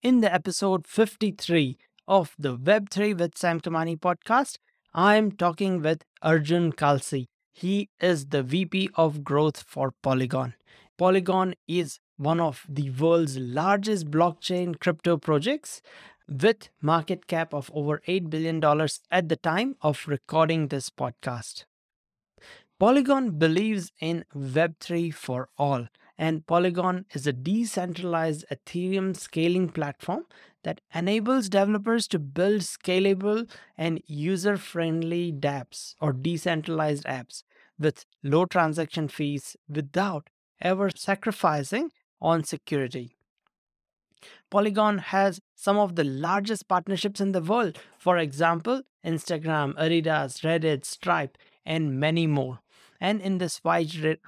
In the episode 53 of the Web3 with Sam Kamani podcast, I'm talking with Arjun Kalsy. He is the VP of Growth for Polygon. Polygon is one of the world's largest blockchain crypto projects with market cap of over $8 billion at the time of recording this podcast. Polygon believes in Web3 for all, and Polygon is a decentralized Ethereum scaling platform that enables developers to build scalable and user friendly dApps or decentralized apps with low transaction fees without ever sacrificing on security. Polygon has some of the largest partnerships in the world. For example, Instagram, Adidas, Reddit, Stripe, and many more. And in this wide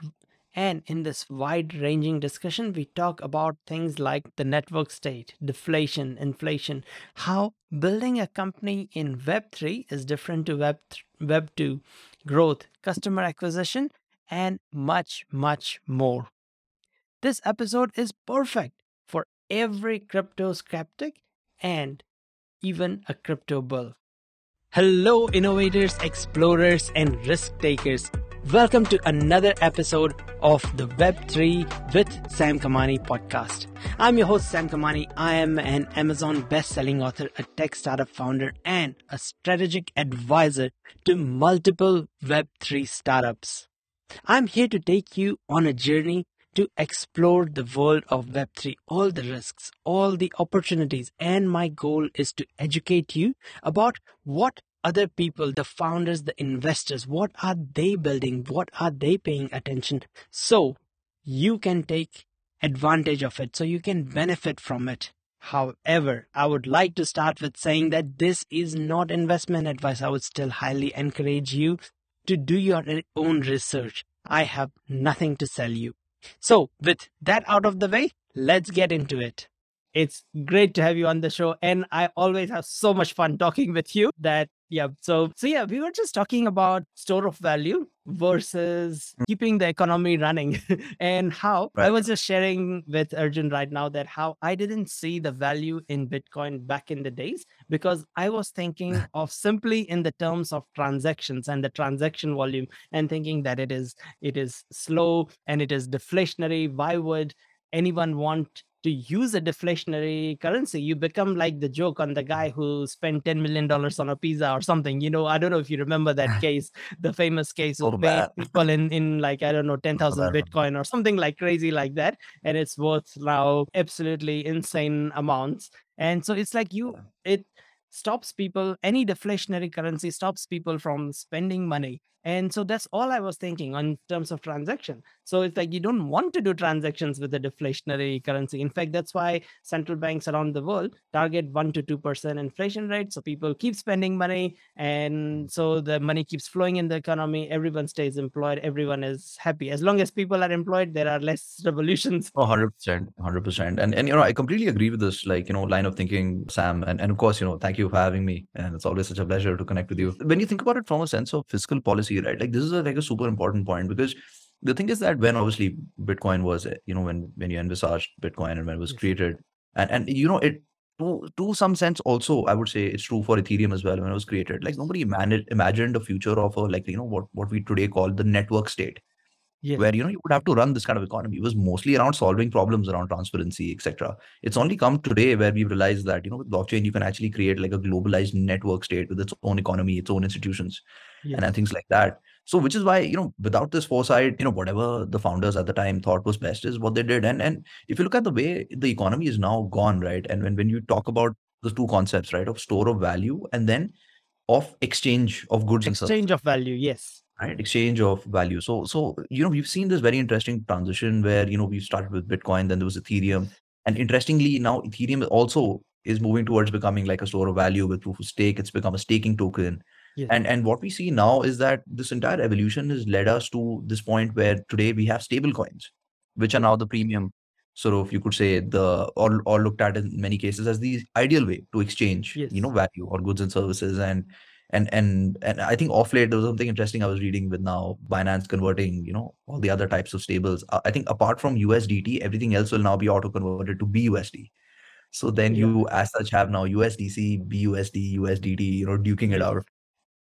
and in this wide-ranging discussion, we talk about things like the network state, deflation, inflation, how building a company in Web3 is different to Web Web2, growth, customer acquisition, and much, much more. This episode is perfect for every crypto skeptic and even a crypto bull. Hello, innovators, explorers, and risk takers. Welcome to another episode of the Web3 with Sam Kamani podcast. I'm your host, Sam Kamani. I am an Amazon best-selling author, a tech startup founder, and a strategic advisor to multiple Web3 startups. I'm here to take you on a journey to explore the world of Web3, all the risks, all the opportunities, and my goal is to educate you about what other people, the founders, the investors, what are they building? What are they paying attention? So you can take advantage of it, so you can benefit from it. However, I would like to start with saying that this is not investment advice. I would still highly encourage you to do your own research. I have nothing to sell you. So, with that out of the way, let's get into it. It's great to have you on the show. And I always have so much fun talking with you that yeah. So so yeah, we were just talking about store of value versus mm. keeping the economy running and how right. I was just sharing with Arjun right now that how I didn't see the value in Bitcoin back in the days because I was thinking of simply in the terms of transactions and the transaction volume and thinking that it is it is slow and it is deflationary. Why would anyone want to use a deflationary currency, you become like the joke on the guy who spent $10 million on a pizza or something. You know, I don't know if you remember that case, the famous case of people in, in like, I don't know, 10,000 Bitcoin or something like crazy like that. And it's worth now absolutely insane amounts. And so it's like you, it stops people, any deflationary currency stops people from spending money and so that's all I was thinking on terms of transaction. So it's like you don't want to do transactions with a deflationary currency. In fact, that's why central banks around the world target one to two percent inflation rate. So people keep spending money, and so the money keeps flowing in the economy. Everyone stays employed. Everyone is happy. As long as people are employed, there are less revolutions. Oh, 100%. 100%. And, and, you know, I completely agree with this, like, you know, line of thinking, Sam. And, and of course, you know, thank you for having me. And it's always such a pleasure to connect with you. When you think about it from a sense of fiscal policy, right? Like this is a, like a super important point because the thing is that when obviously Bitcoin was, eh, you know, when when you envisaged Bitcoin and when it was created, and and you know it to to some sense also I would say it's true for Ethereum as well when it was created. Like nobody imagined imagined a future of a like you know what what we today call the network state. Yeah. where you know you would have to run this kind of economy it was mostly around solving problems around transparency etc it's only come today where we've realized that you know with blockchain you can actually create like a globalized network state with its own economy its own institutions yeah. and things like that so which is why you know without this foresight you know whatever the founders at the time thought was best is what they did and and if you look at the way the economy is now gone right and when, when you talk about the two concepts right of store of value and then of exchange of goods and services. exchange of value yes right exchange of value. So so you know we've seen this very interesting transition where you know we started with bitcoin then there was ethereum. And interestingly now ethereum also is moving towards becoming like a store of value with proof of stake. It's become a staking token. Yes. And and what we see now is that this entire evolution has led us to this point where today we have stable coins, which are now the premium sort of you could say the or or looked at in many cases as the ideal way to exchange yes. you know value or goods and services. And and and and I think off late there was something interesting I was reading with now Binance converting you know all the other types of stables. Uh, I think apart from USDT, everything else will now be auto converted to BUSD So then Yeah. you, as such, have now USDC, BUSD, USDT, you know, duking it out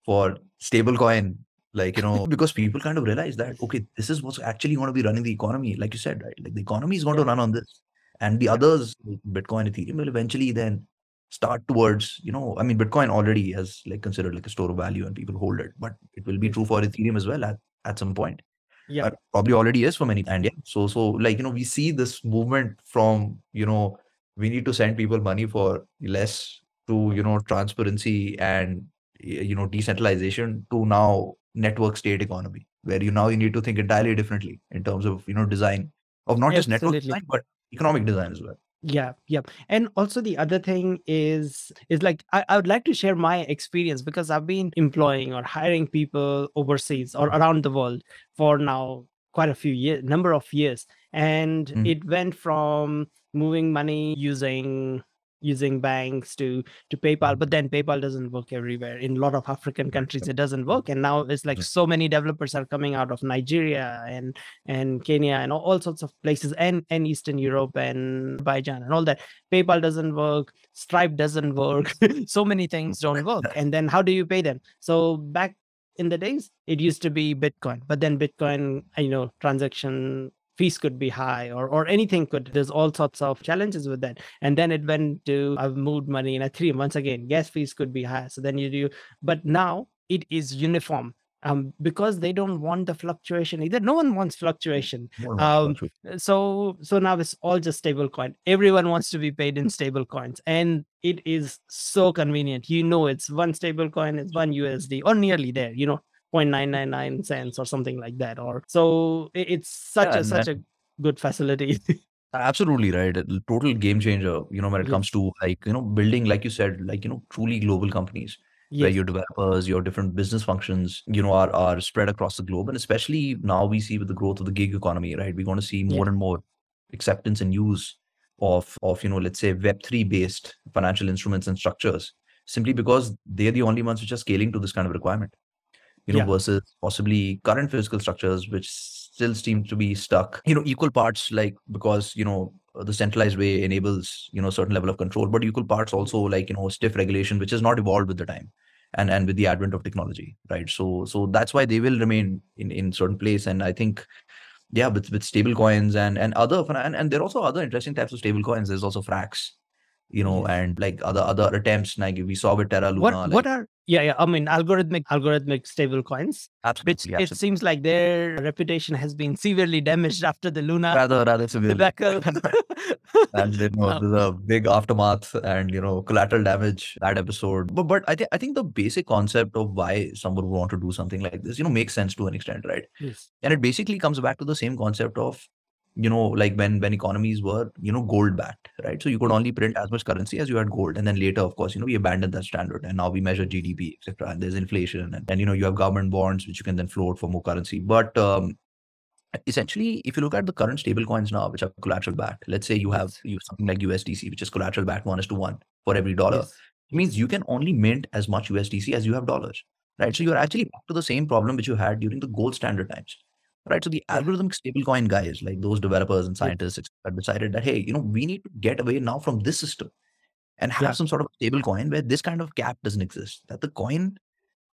for stablecoin. Like, you know, because people kind of realize that, okay, this is what's actually going to be running the economy. Like you said, right? Like the economy is going Yeah. to run on this. And the others, Bitcoin, Ethereum, will eventually then start towards, you know, I mean, Bitcoin already has like considered like a store of value and people hold it, but it will be true for Ethereum as well at, at some point. Yeah. Uh, probably already is for many. And yeah, so so like you know, we see this movement from you know, we need to send people money for less to you know transparency and you know decentralization to now network state economy, where you now you need to think entirely differently in terms of you know design of not just network design but economic design as well. Yeah, yeah. And also the other thing is is like I, I would like to share my experience because I've been employing or hiring people overseas or around the world for now quite a few years, number of years. And Mhm. it went from moving money using using banks to to PayPal, mm. but then PayPal doesn't work everywhere. In a lot of African countries, it doesn't work. And now it's like so many developers are coming out of Nigeria and and Kenya and all, all sorts of places and and Eastern Europe and Azerbaijan and all that. PayPal doesn't work, Stripe doesn't work, so many things don't work. And then how do you pay them? So back in the days, it used to be Bitcoin, but then Bitcoin, you know, transaction fees could be high or or anything could there's all sorts of challenges with that and then it went to i've moved money in a three once again gas fees could be high so then you do but now it is uniform um, because they don't want the fluctuation either. No one wants fluctuation. More or less, Um. So so now it's all just stable coin. Everyone wants to be paid in stable coins, and it is so convenient. You know, it's one stable coin, it's one USD or nearly there. You know, 0.999 cents or something like that. Or so it's such Yeah, a such a good facility. Absolutely right. Total game changer, you know, when it Yes. comes to like, you know, building, like you said, like, you know, truly global companies where your developers, your different business functions, you know, are, are spread across the globe. And especially now we see with the growth of the gig economy, right? We're going to see more Yeah. and more acceptance and use of, of, you know, let's say Web3 based financial instruments and structures simply because they're the only ones which are scaling to this kind of requirement, you know, Yeah. versus possibly current physical structures, which still seem to be stuck, you know, equal parts, like because, you know, the centralized way enables, you know, certain level of control, but equal parts also like, you know, stiff regulation, which has not evolved with the time and and with the advent of technology right? So so that's why they will remain in in certain place. And i think yeah with with stable coins and and other and, and there are also other interesting types of stable coins there's also frax you know Yes. and like other other attempts like we saw with terra luna What like what are yeah yeah I mean algorithmic algorithmic stable coins which absolutely, it seems like their reputation has been severely damaged after the Luna rather rather severely and you know Um, there's a big aftermath and you know collateral damage that episode. But but i think i think the basic concept of why someone would want to do something like this you know makes sense to an extent right? Yes. and it basically comes back to the same concept of you know like when when economies were you know gold backed right? So you could only print as much currency as you had gold. And then later of course you know we abandoned that standard. And now we measure gdp etc and there's inflation. And, and you know you have government bonds which you can then float for more currency. But um essentially if you look at the current stable coins now which are collateral backed let's say you have you something like usdc which is collateral backed one is to one for every dollar Yes. it means you can only mint as much USDC as you have dollars, right? So you're actually back to the same problem which you had during the gold standard times, right? So the algorithmic stablecoin guys, like those developers and scientists, cetera, decided that hey, you know, we need to get away now from this system and have Yeah. some sort of stable coin where this kind of cap doesn't exist. That the coin,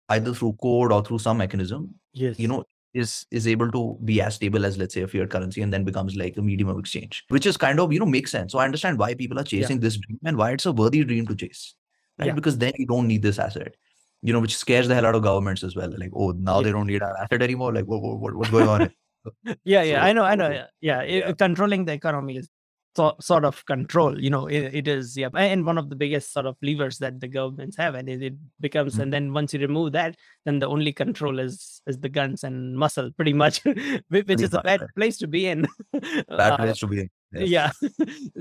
either through code or through some mechanism, Yes. you know, is is able to be as stable as let's say a fiat currency and then becomes like a medium of exchange, which is kind of you know makes sense. So I understand why people are chasing this dream and why it's a worthy dream to chase right? Yeah. Because then you don't need this asset, you know, which scares the hell out of governments as well. Like, oh, now Yeah. they don't need our asset anymore. Like, what, what, what's going on? yeah yeah So- i know i know yeah, yeah. Yeah. controlling the economy is so, sort of control you know it, it is yeah and one of the biggest sort of levers that the governments have and it, it becomes Mhm. and then once you remove that then the only control is is the guns and muscle pretty much which Pretty is a bad place to be in Bad Uh, place to be in. Yes. yeah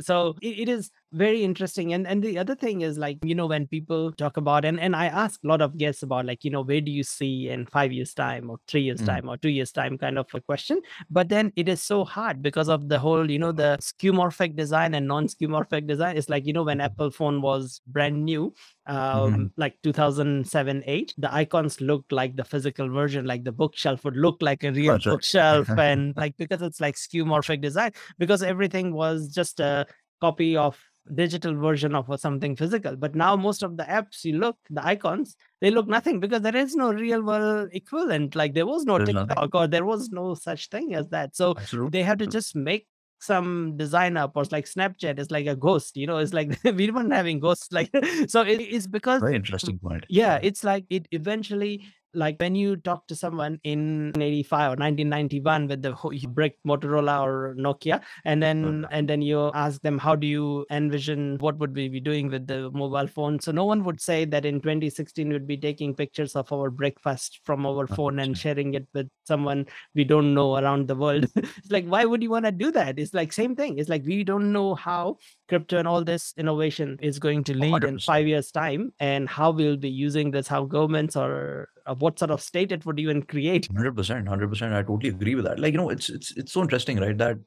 so it, it is very interesting and and the other thing is like you know when people talk about and and i ask a lot of guests about like you know where do you see in five years time or three years Mm. time or two years time kind of a question but then it is so hard because of the whole you know the skeuomorphic design and non-skeuomorphic design it's like you know when apple phone was brand new um like 2007 8 the icons looked like the physical version like the bookshelf would look like a real right. bookshelf and like because it's like skeuomorphic design because everything was just a copy of digital version of uh, something physical. But now most of the apps you look, the icons, they look nothing because there is no real world equivalent. Like there was no There's nothing. TikTok or there was no such thing as that. So Absolutely. they have to mm. just make some design up or like Snapchat is like a ghost, you know, it's like we weren't having ghosts like so it is because Very interesting point. yeah, it's like it eventually like when you talk to someone in 85 or 1991 with the brick Motorola or Nokia, and then oh, and then you ask them how do you envision what would we be doing with the mobile phone? So no one would say that in 2016 we'd be taking pictures of our breakfast from our phone and sharing it with someone we don't know around the world. it's like why would you want to do that? It's like same thing. It's like we don't know how crypto and all this innovation is going to lead in 100%. five years time and how we'll be using this how governments or uh, what sort of state it would even create Hundred percent, hundred percent. I totally agree with that. Like you know, it's it's it's so interesting, right? That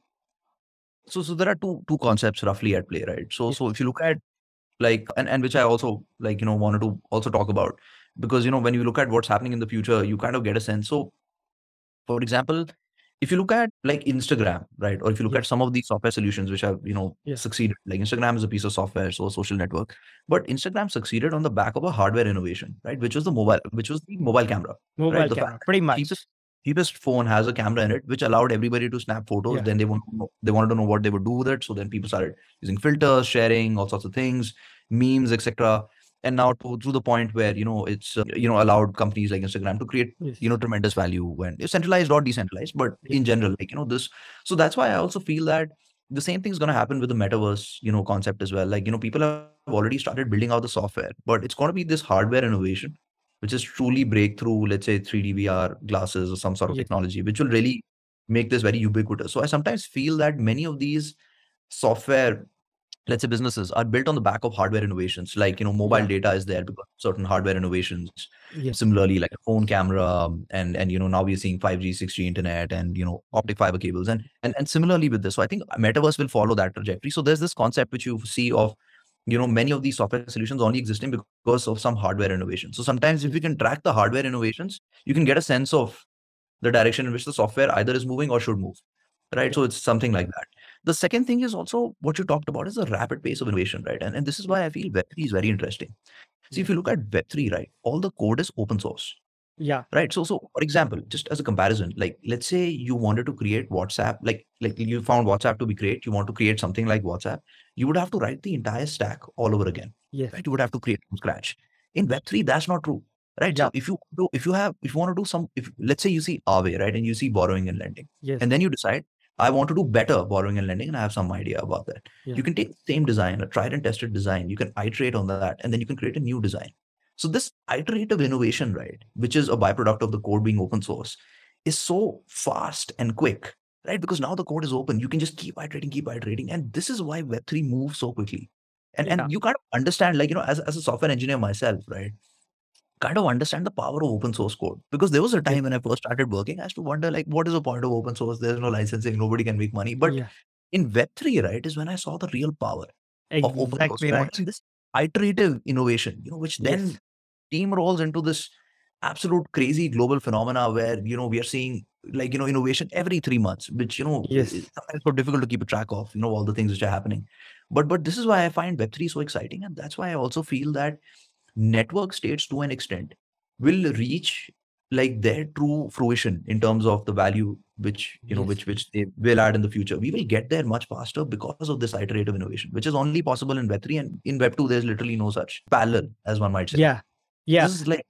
so so there are two two concepts roughly at play, right? So Yeah. so if you look at like and and which I also like you know wanted to also talk about because you know when you look at what's happening in the future, you kind of get a sense. So, for example, if you look at like Instagram, right, or if you look Yeah. at some of these software solutions which have you know Yeah. succeeded, like Instagram is a piece of software, so a social network, but Instagram succeeded on the back of a hardware innovation, right, which was the mobile, which was the mobile camera. mobile Right, camera pretty much cheapest cheapest phone has a camera in it, which allowed everybody to snap photos. Yeah. Then they want know, they wanted to know what they would do with it. So then people started using filters, sharing all sorts of things, memes, etc. And now to, the point where you know it's uh, you know allowed companies like Instagram to create Yes. you know tremendous value when centralized or decentralized, but Yeah. in general, like you know this. So that's why I also feel that the same thing is going to happen with the metaverse you know concept as well. Like you know people have already started building out the software, but it's going to be this hardware innovation which is truly breakthrough, let's say 3D VR glasses or some sort of Yeah. technology, which will really make this very ubiquitous. So I sometimes feel that many of these software, let's say businesses, are built on the back of hardware innovations. Like, you know, mobile Yeah. data is there because of certain hardware innovations. yes Similarly, like a phone camera, um, and and you know, now we're seeing 5G, 6G internet and you know, optic fiber cables. And and and similarly with this. So I think metaverse will follow that trajectory. So there's this concept which you see of you know many of these software solutions only existing because of some hardware innovation so sometimes if you can track the hardware innovations you can get a sense of the direction in which the software either is moving or should move right so it's something like that the second thing is also what you talked about is the rapid pace of innovation right? And, and this is why i feel web3 is very interesting. See if you look at web3 right all the code is open source. Yeah. Right? So so for example just as a comparison like let's say you wanted to create whatsapp like like you found whatsapp to be great you want to create something like whatsapp you would have to write the entire stack all over again yes. right? You would have to create from scratch. In Web3, that's not true, right? Yeah. So if you do, if you have, if you want to do some, if let's say you see Aave, right, and you see borrowing and lending, yes. and then you decide, I want to do better borrowing and lending, and I have some idea about that. Yeah. You can take the same design, a tried and tested design, you can iterate on that, and then you can create a new design. So this iterative innovation, right, which is a byproduct of the code being open source, is so fast and quick, right? Because now the code is open, you can just keep iterating, keep iterating, and this is why Web3 moves so quickly. And Yeah. and you kind of understand, like you know, as as a software engineer myself, right? Kind of understand the power of open source code because there was a time when I first started working, I used to wonder, like, what is the point of open source? There's no licensing, nobody can make money. But yeah in Web3, right, is when I saw the real power of open source exactly code right and this iterative innovation, you know, which then yes steamrolls into this absolute crazy global phenomena where you know we are seeing like you know innovation every three months, which you know Yes. is sometimes so difficult to keep a track of. You know all the things which are happening, but but this is why I find Web three so exciting, and that's why I also feel that network states to an extent will reach like their true fruition in terms of the value which you know Yes. which which they will add in the future. We will get there much faster because of this iterative innovation which is only possible in web 3 and in web 2 there's literally no such parallel as one might say. Yeah. Yeah. This is like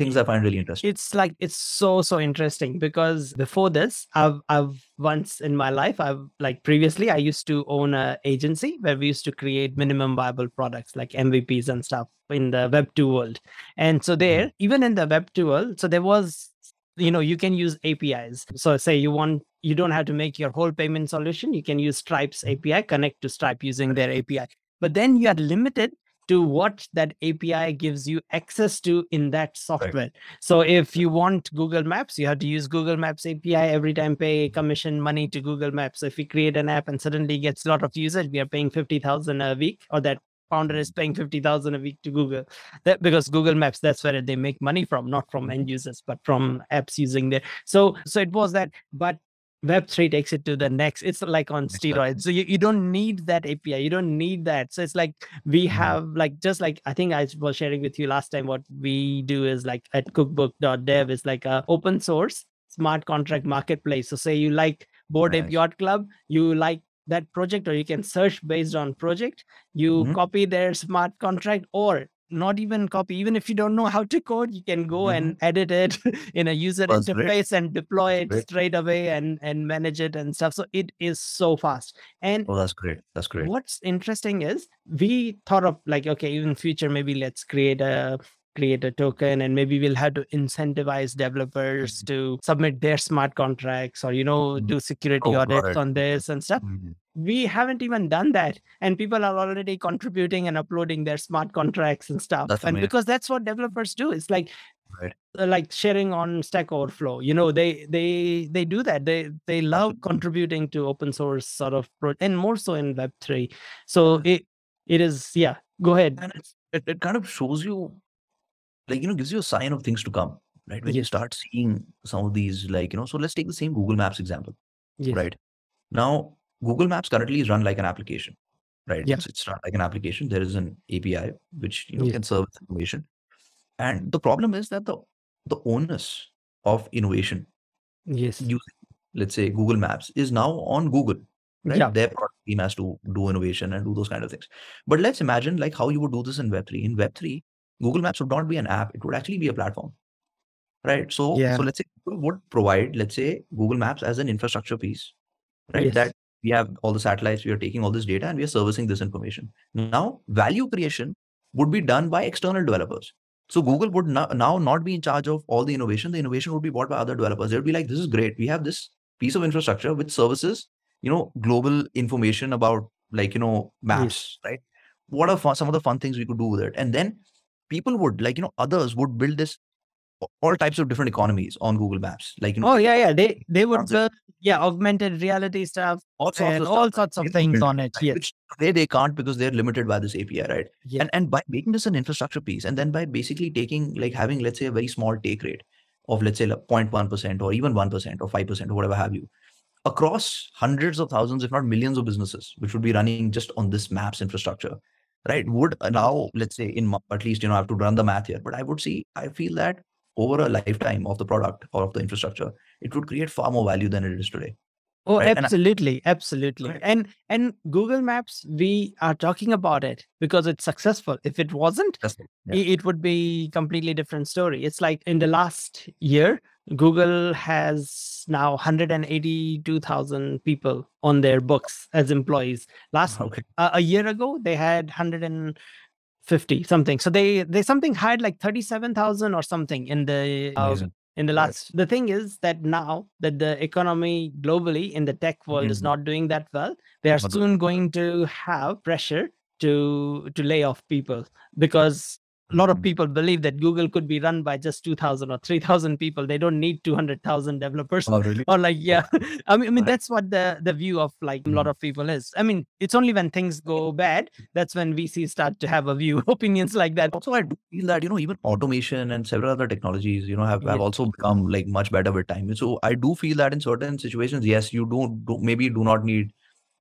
things i find really interesting. It's like it's so so interesting because before this i've i've once in my life i've like previously i used to own a agency where we used to create minimum viable products like mvps and stuff in the web 2 world. And so mm-hmm. there even in the web 2 world so there was you know you can use apis so say you want you don't have to make your whole payment solution you can use stripe's api connect to stripe using their api but then you are limited to what that API gives you access to in that software. So if you want Google Maps, you have to use Google Maps API every time pay commission money to Google Maps. So if we create an app and suddenly gets a lot of users, we are paying 50,000 a week or that founder is paying 50,000 a week to Google. That because Google Maps that's where they make money from, not from end users, but from apps using there. So so it was that but Web3 takes it to the next. It's like on steroids. So you, you don't need that API. You don't need that. So it's like we Mhm. have like just like I think I was sharing with you last time. What we do is like at cookbook.dev is like a open source smart contract marketplace. So say you like Bored Ape Nice. Yacht Club, you like that project, or you can search based on project. You Mhm. copy their smart contract or not even copy even if you don't know how to code you can go and mm-hmm. edit it in a user That's great. interface and deploy it great. straight away and and manage it and stuff so it is so fast and Oh, that's great. That's great. what's interesting is we thought of like okay in future maybe let's create a create a token and maybe we'll have to incentivize developers Mhm. to submit their smart contracts or you know Mhm. do security Oh, audits it. on this and stuff Mhm. we haven't even done that and people are already contributing and uploading their smart contracts and stuff That's and amazing. because that's what developers do it's like Right. uh, like sharing on stack overflow you know they they they do that they they love contributing to open source sort of pro- and more so in web3 so it it is yeah go ahead it, it kind of shows you, like, you know, gives you a sign of things to come, right? When you start seeing some of these, like, you know, so let's take the same Google Maps example, yes right? Now, Google Maps currently is run like an application, right? Yeah. It's, it's run like an application. There is an API which, you know, Yeah. can serve information. And the problem is that the, the onus of innovation yes using, let's say, Google Maps is now on Google, right? yeah Their product team has to do innovation and do those kind of things. But let's imagine like how you would do this in Web3. In Web3, Google Maps would not be an app; it would actually be a platform, right? So, Yeah. so let's say Google would provide, let's say, Google Maps as an infrastructure piece, right? Yes. That we have all the satellites, we are taking all this data, and we are servicing this information. Now, value creation would be done by external developers. So Google would no- now not be in charge of all the innovation. The innovation would be bought by other developers. They would be like, "This is great. We have this piece of infrastructure which services, you know, global information about like you know maps, right? What are fun, some of the fun things we could do with it?" And then people would like you know others would build this all types of different economies on Google Maps, like you know oh yeah yeah they they would build yeah augmented reality stuff all sorts and of all stuff, sorts of things on it yes Which today they can't because they're limited by this API, right? yeah. And and by making this an infrastructure piece and then by basically taking like having let's say a very small take rate of let's say like 0.1% or even 1% or 5% or whatever have you across hundreds of thousands if not millions of businesses which would be running just on this maps infrastructure right would allow let's say in at least you know i have to run the math here but i would see i feel that over a lifetime of the product or of the infrastructure it would create far more value than it is today Oh, right? Absolutely, absolutely. Right. And and Google Maps, we are talking about it because it's successful. If it wasn't, that's it. i- Yeah. it would be completely different story. It's like in the last year, Google has now 182,000 people on their books as employees. Last okay uh, a year ago, they had 150 something. So they they something hired like 37,000 or something in the uh, in the Right. last the thing is that now that the economy globally in the tech world is Mhm. not doing that well they are soon going to have pressure to to lay off people because a lot of Mhm. people believe that google could be run by just 2000 or 3000 people. They don't need 200000 developers. Oh really? Or like yeah. I mean, I mean that's what the the view of like a lot Mhm. of people is. I mean it's only when things go bad that's when vcs start to have a view opinions like that. Also i do feel that you know even automation and several other technologies you know have, have Yeah. also become like much better with time. So i do feel that in certain situations yes you do, do maybe do not need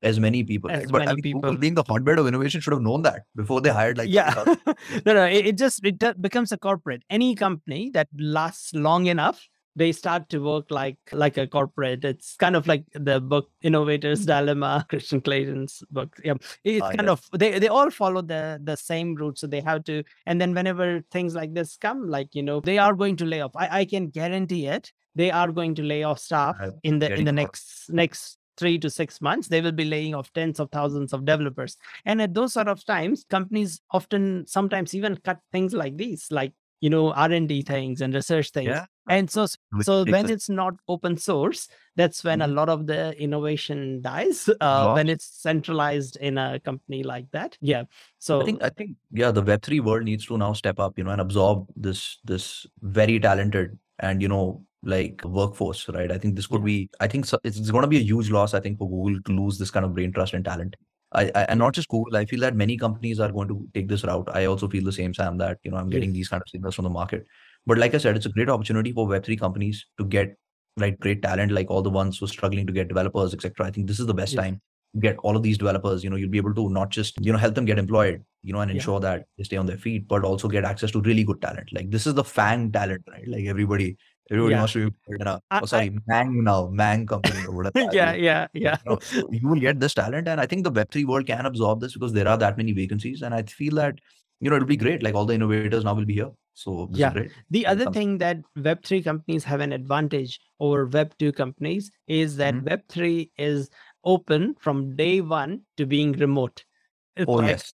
as many people. As right? but I many mean, people. Google being the hotbed of innovation should have known that before they hired like yeah. No no it, it just it becomes a corporate. Any company that lasts long enough they start to work like like a corporate. It's kind of like the book innovators dilemma christian clayton's book. Yeah. It's Ah, kind yeah. of they, they all follow the the same route so they have to and then whenever things like this come like you know they are going to lay off. I, I can guarantee it they are going to lay off staff I'm in the in the a lot of- next next three to six months they will be laying off tens of thousands of developers. And at those sort of times companies often sometimes even cut things like these like you know r&d things and research things. Yeah. And so so when it's not open source that's when a Mhm. lot of the innovation dies uh, when it's centralized in a company like that. Yeah. So I think I think yeah, the Web three world needs to now step up, you know, and absorb this this very talented and you know like workforce, right? I think this could be. I think so, it's, it's going to be a huge loss. I think for Google to lose this kind of brain trust and talent. I, I and not just Google. I feel that many companies are going to take this route. I also feel the same, Sam. That you know I'm getting Yes. these kind of signals from the market. But like I said, it's a great opportunity for Web three companies to get right great talent like all the ones who are struggling to get developers etc i think this is the best Yes. time to get all of these developers you know you'll be able to not just you know help them get employed you know and Yeah. ensure that they stay on their feet but also get access to really good talent like this is the fang talent right like everybody everybody Yeah. wants to be employed in a, I- oh sorry mang now mang company or whatever yeah, yeah, yeah. You, know, you will get this talent and i think the web3 world can absorb this because there are that many vacancies and i feel that you know it'll be great like all the innovators now will be here so this Yeah. is great The Yeah, other thing that Web3 companies have an advantage over Web2 companies is that Mhm. Web3 is open from day one to being remote. It's oh like yes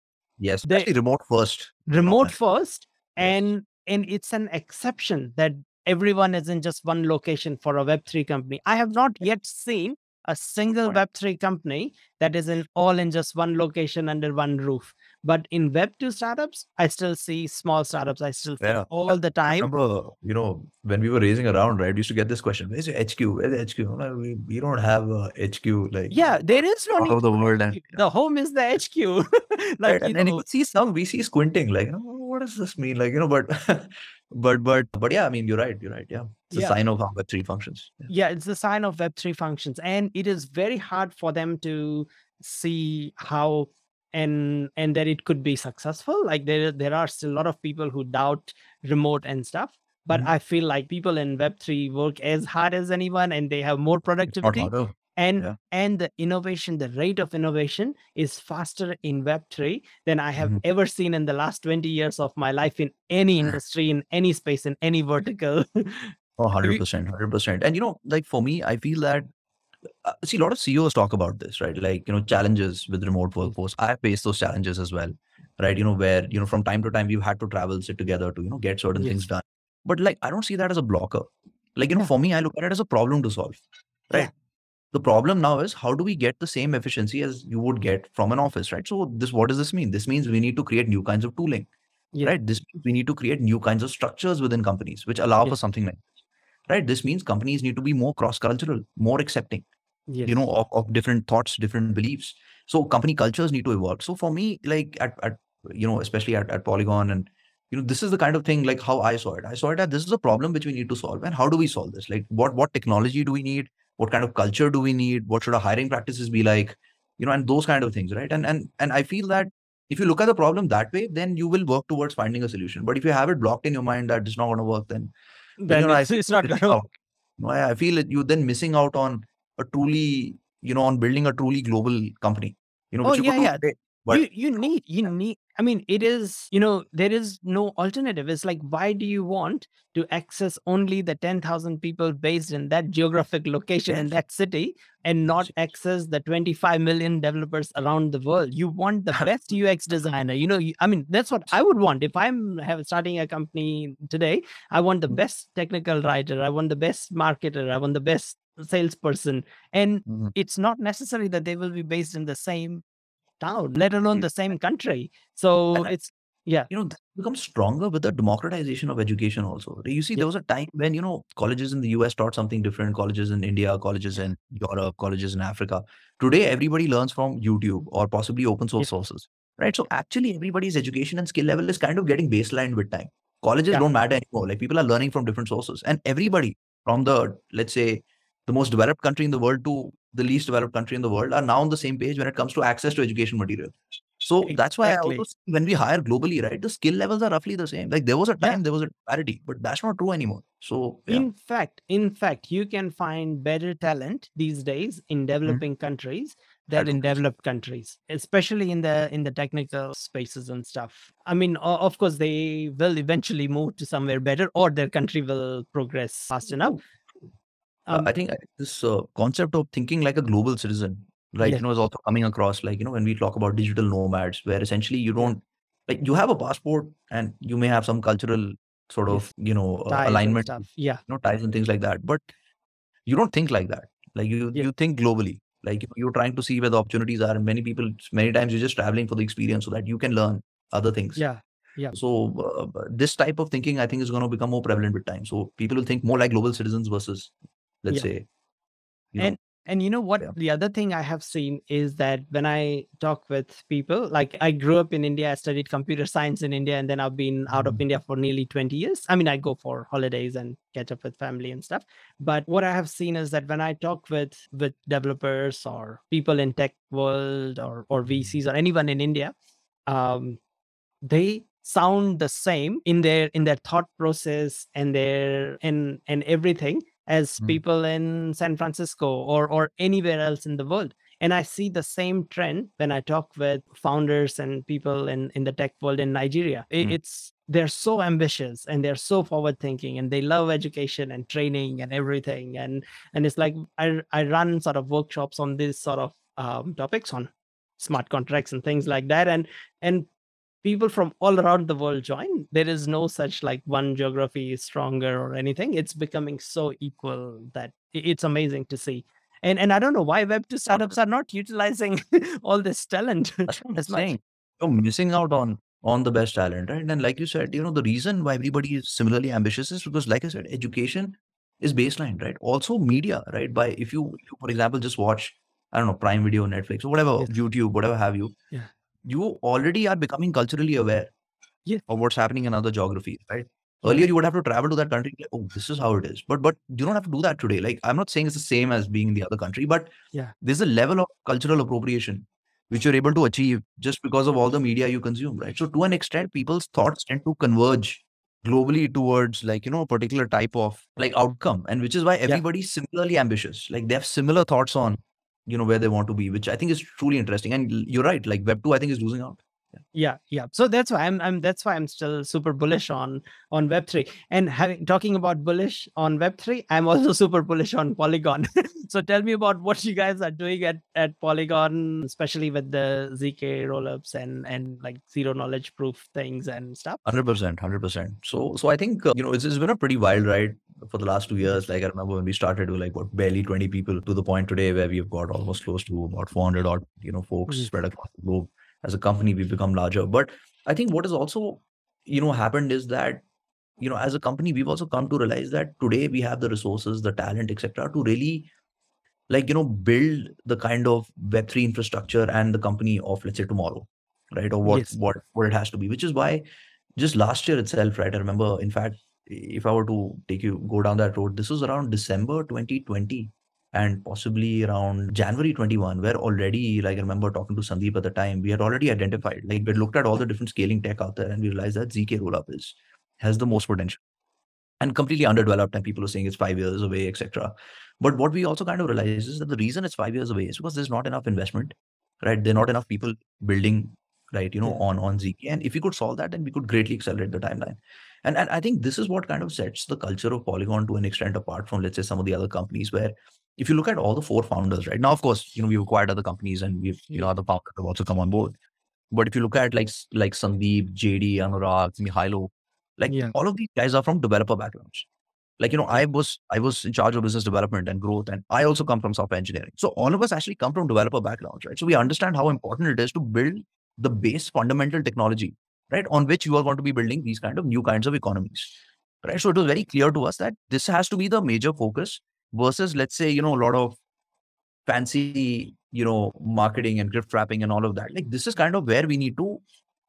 yes They- especially remote first remote Yes. first Yes. and and it's an exception that everyone is in just one location for a web3 company i have not yet seen a single web3 company that is in all in just one location under one roof but in web2 startups i still see small startups i still see Yeah. all the time remember, you know, when we were raising around, right, we used to get this question, where's your HQ? Where's the HQ? I'm like, we, we don't have a HQ like yeah there is no all over the world. And, the home is the hq like right, you and, and you could see some, we see squinting, like, you know, what does this mean? Like, you know, but, but, but, but yeah, I mean, you're right. You're right. Yeah. It's a sign of Web3 functions. Yeah. yeah it's the sign of web3 functions and it is very hard for them to see how and and that it could be successful like there there are still a lot of people who doubt remote and stuff but Mhm. i feel like people in web3 work as hard as anyone and they have more productivity harder. And yeah. and the innovation the rate of innovation is faster in web3 than i have Mhm. ever seen in the last 20 years of my life in any industry in any space in any vertical Oh, 100%, 100%. And, you know, like for me, I feel that, uh, see, a lot of CEOs talk about this, right? Like, you know, challenges with remote workforce. I face those challenges as well, right? You know, where, you know, from time to time, we've had to travel, sit together to, you know, get certain things done. But like, I don't see that as a blocker. Like, you know, Yeah. for me, I look at it as a problem to solve, Yeah. The problem now is how do we get the same efficiency as you would get from an office, right? So this, what does this mean? This means we need to create new kinds of tooling, Yeah. right? This we need to create new kinds of structures within companies, which allow for something like this, right? This means companies need to be more cross-cultural, more accepting, yes. you know, of, of different thoughts, different beliefs. So company cultures need to evolve. So for me, like at, at you know, especially at, at Polygon and you know, this is the kind of thing like how I saw it. I saw it that this is a problem which we need to solve. And how do we solve this? Like what what technology do we need? What kind of culture do we need? What should our hiring practices be like? You know, and those kind of things, right? And and and I feel that if you look at the problem that way, then you will work towards finding a solution. But if you have it blocked in your mind that it's not going to work, then then you know, it's, feel it's not gonna work No, I, I feel that you're then missing out on a truly, you know, on building a truly global company. You know, Oh, yeah, yeah. today. But you you need you need i mean it is you know there is no alternative. It's like why do you want to access only the 10000 people based in that geographic location in that city and not access the 25 million developers around the world? You want the best ux designer you know you, i mean that's what i would want. If i'm have, starting a company today i want the Mm. best technical writer i want the best marketer i want the best salesperson. And Mhm. it's not necessary that they will be based in the same town, let alone the same country. So And it's yeah, you know, this becomes stronger with the democratization of education also. You see, Yeah. there was a time when, you know, colleges in the US taught something different, colleges in India, colleges in Europe, colleges in Africa. Today, everybody learns from YouTube or possibly open source Yeah. sources. Right. So actually everybody's education and skill level is kind of getting baselined with time. Colleges Yeah. don't matter anymore. Like people are learning from different sources. And everybody from the, let's say, the most developed country in the world to the least developed country in the world are now on the same page when it comes to access to education material. So that's why I also when we hire globally, right, the skill levels are roughly the same. Like there was a Yeah. time there was a parity, but that's not true anymore. So yeah. in fact, in fact, you can find better talent these days Mm-hmm. in developing countries than in 100%. developed countries, especially in the in the technical spaces and stuff. I mean, of course, they will eventually move to somewhere better, or their country will progress fast enough. Uh, Um, I think this uh, concept of thinking like a global citizen, right, Yes. you know, is also coming across. Like you know, when we talk about digital nomads, where essentially you don't like you have a passport and you may have some cultural sort Yes. of you know uh, ties and alignment, stuff. Yeah, you know, ties and things like that. But you don't think like that. Like you Yeah. you think globally. Like you- you're trying to see where the opportunities are, and many people, many times, you're just traveling for the experience so that you can learn other things. yeah, yeah, So uh, this type of thinking, I think, is going to become more prevalent with time. So people will think more like global citizens versus, let's Yeah. say, you know, And And you know what? Yeah. The other thing I have seen is that when I talk with people, like I grew up in India, I studied computer science in India, and then I've been out of Mhm. India for nearly 20 years. I mean, I go for holidays and catch up with family and stuff. But what I have seen is that when I talk with with developers or people in tech world or or VCs or anyone in India, um, they sound the same in their in their thought process and their and and everything as Mm. people in San Francisco or or anywhere else in the world. And I see the same trend when I talk with founders and people in, in the tech world in Nigeria. I- Mm. It's they're so ambitious and they're so forward thinking and they love education and training and everything. And and it's like I I run sort of workshops on these sort of um, topics on smart contracts and things like that. And and people from all around the world join. There is no such like one geography is stronger or anything. It's becoming so equal that it's amazing to see. And and I don't know why Web2 startups are not utilizing all this talent That's what I'm saying. You're missing out on on the best talent, right? And like you said, you know, the reason why everybody is similarly ambitious is because, like I said, education is baseline, right? Also media, right? By if you, if you for example, just watch, I don't know, Prime Video, Netflix, or whatever, Yes. YouTube, whatever have you, Yeah. You already are becoming culturally aware Yeah. of what's happening in other geographies, right? Earlier, you would have to travel to that country. Like, oh, this is how it is. But but you don't have to do that today. Like I'm not saying it's the same as being in the other country, but Yeah. there's a level of cultural appropriation which you're able to achieve just because of all the media you consume, right? So to an extent, people's thoughts tend to converge globally towards like you know a particular type of like outcome, and which is why everybody's similarly ambitious. Like they have similar thoughts on you know where they want to be, which I think is truly interesting. And you're right. Like Web two, I think is losing out. Yeah yeah so that's why i'm i'm that's why i'm still super bullish on on web3 and having talking about bullish on web3 i'm also super bullish on polygon so tell me about what you guys are doing at at polygon especially with the zk rollups and and like zero knowledge proof things and stuff Hundred percent, hundred percent. So, so I think uh, you know it's, it's been a pretty wild ride for the last two years. Like I remember when we started with like what barely twenty people to the point today where we've got almost close to about four hundred odd you know folks Mhm. spread across the globe. As a company, we've become larger. But I think what has also you know happened is that you know as a company we've also come to realize that today we have the resources, the talent, etc. to really like you know build the kind of Web three infrastructure and the company of let's say tomorrow, right? Or what Yes. what what it has to be. Which is why just last year itself, right? I remember, in fact, if I were to take you go down that road, this was around December 2020 and possibly around January 21, where already, like I remember talking to Sandeep at the time, we had already identified, like we had looked at all the different scaling tech out there and we realized that ZK rollup is has the most potential and completely underdeveloped and people are saying it's five years away, etc. But what we also kind of realize is that the reason it's five years away is because there's not enough investment, right? There are not enough people building, right? You know, on on ZK. And if we could solve that, then we could greatly accelerate the timeline. And and I think this is what kind of sets the culture of Polygon to an extent apart from let's say some of the other companies where if you look at all the four founders, right now, of course, you know, we've acquired other companies and we've, you know, hmm. other founders have also come on board. But if you look at like like Sandeep, JD, Anurag, Mihailo, like Yeah. all of these guys are from developer backgrounds. Like, you know, I was I was in charge of business development and growth, and I also come from software engineering. So all of us actually come from developer backgrounds, right? So we understand how important it is to build the base fundamental technology, right, on which you are going to be building these kind of new kinds of economies. Right. So it was very clear to us that this has to be the major focus versus, let's say, you know, a lot of fancy, you know, marketing and gift wrapping and all of that. Like this is kind of where we need to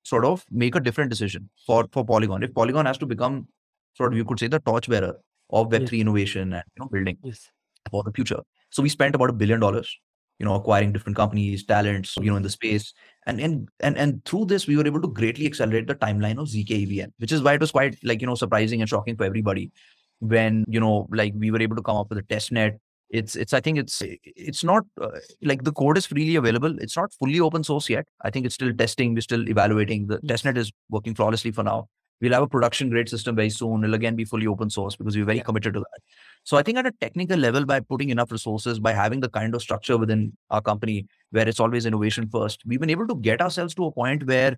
sort of make a different decision for for Polygon. If Polygon has to become sort of you could say the torchbearer of Web3 innovation and you know building yes for the future. So we spent about a billion dollars, you know, acquiring different companies, talents, you know, in the space. And and and and through this, we were able to greatly accelerate the timeline of ZK EVM, which is why it was quite like, you know, surprising and shocking for everybody when, you know, like we were able to come up with a test net. It's it's I think it's it's not uh, like the code is freely available. It's not fully open source yet. I think it's still testing. We're still evaluating. The testnet is working flawlessly for now. We'll have a production grade system very soon. It'll again be fully open source because we're very Yeah. committed to that. So I think at a technical level, by putting enough resources, by having the kind of structure within our company where it's always innovation first, we've been able to get ourselves to a point where,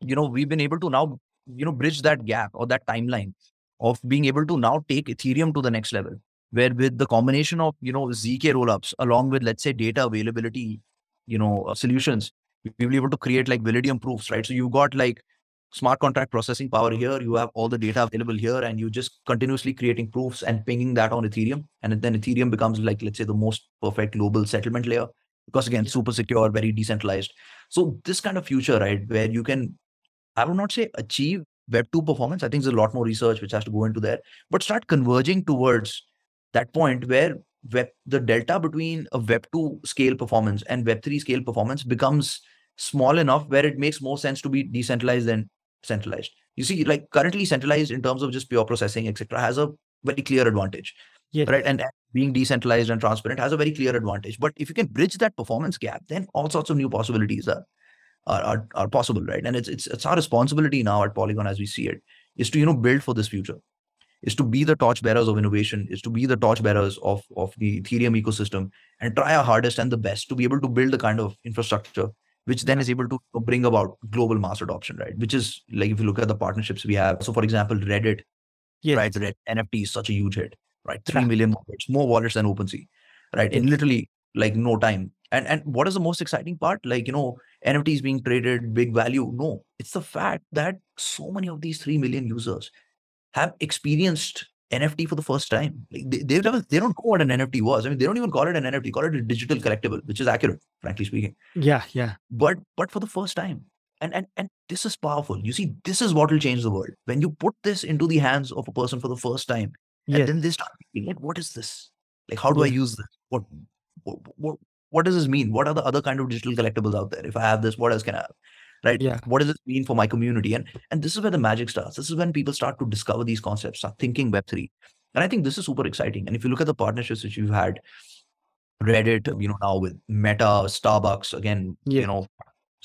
you know, we've been able to now, you know, bridge that gap or that timeline of being able to now take Ethereum to the next level. Where with the combination of, you know, ZK rollups along with, let's say, data availability, you know, uh, solutions, we've been able to create like Validium proofs, right? So you've got like smart contract processing power hmm. here, you have all the data available here, and you just continuously creating proofs and pinging that on Ethereum. And then Ethereum becomes like, let's say, the most perfect global settlement layer because again, super secure, very decentralized. So this kind of future, right, where you can, I would not say achieve Web 2 performance. I think there's a lot more research which has to go into there, but start converging towards that point where web the delta between a Web 2 scale performance and Web 3 scale performance becomes small enough where it makes more sense to be decentralized than centralized. You see, like currently centralized in terms of just pure processing, etc., has a very clear advantage Yes. right? And and being decentralized and transparent has a very clear advantage. But if you can bridge that performance gap, then all sorts of new possibilities are are, are, are possible, right? And it's it's it's our responsibility now at Polygon as we see it is to you know build for this future, is to be the torchbearers of innovation, is to be the torchbearers of of the Ethereum ecosystem, and try our hardest and the best to be able to build the kind of infrastructure which then is able to bring about global mass adoption, right? Which is like if you look at the partnerships we have. So, for example, Reddit Yes. right? Reddit NFT is such a huge hit, right? Three Yeah. million wallets, more wallets than OpenSea, right? In literally like no time. And and what is the most exciting part? Like you know, NFTs being traded, big value. No, it's the fact that so many of these three million users have experienced NFT for the first time. Like they, they've never, they don't know what an NFT was. I mean, they don't even call it an NFT, call it a digital collectible, which is accurate, frankly speaking. Yeah. Yeah. but but for the first time and and and this is powerful. You see this is what will change the world. When you put this into the hands of a person for the first time and then they start thinking like what is this? Like how do i use this? What, what what what does this mean? What are the other kind of digital collectibles out there? If i have this what else can i have right Yeah. what does this mean for my community and and this is where the magic starts this is when people start to discover these concepts start thinking web3 and i think this is super exciting and if you look at the partnerships which you've had reddit you know now with meta starbucks again Yeah. you know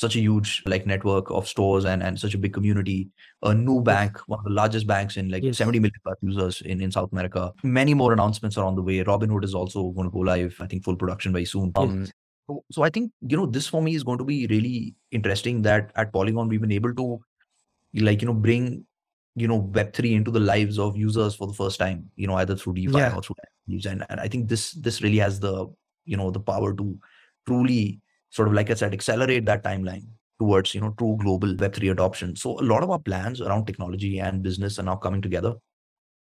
such a huge like network of stores and, and such a big community. A Nubank, one of the largest banks in like Yes. 70 million plus users in, in South America. Many more announcements are on the way. Robinhood is also going to go live, I think, full production very soon. Um, Yes. So, so I think, you know, this for me is going to be really interesting that at Polygon, we've been able to like, you know, bring, you know, Web3 into the lives of users for the first time, you know, either through DeFi Yeah. or through. And, and I think this, this really has the, you know, the power to truly sort of like I said, accelerate that timeline towards you know true global Web3 adoption. So a lot of our plans around technology and business are now coming together.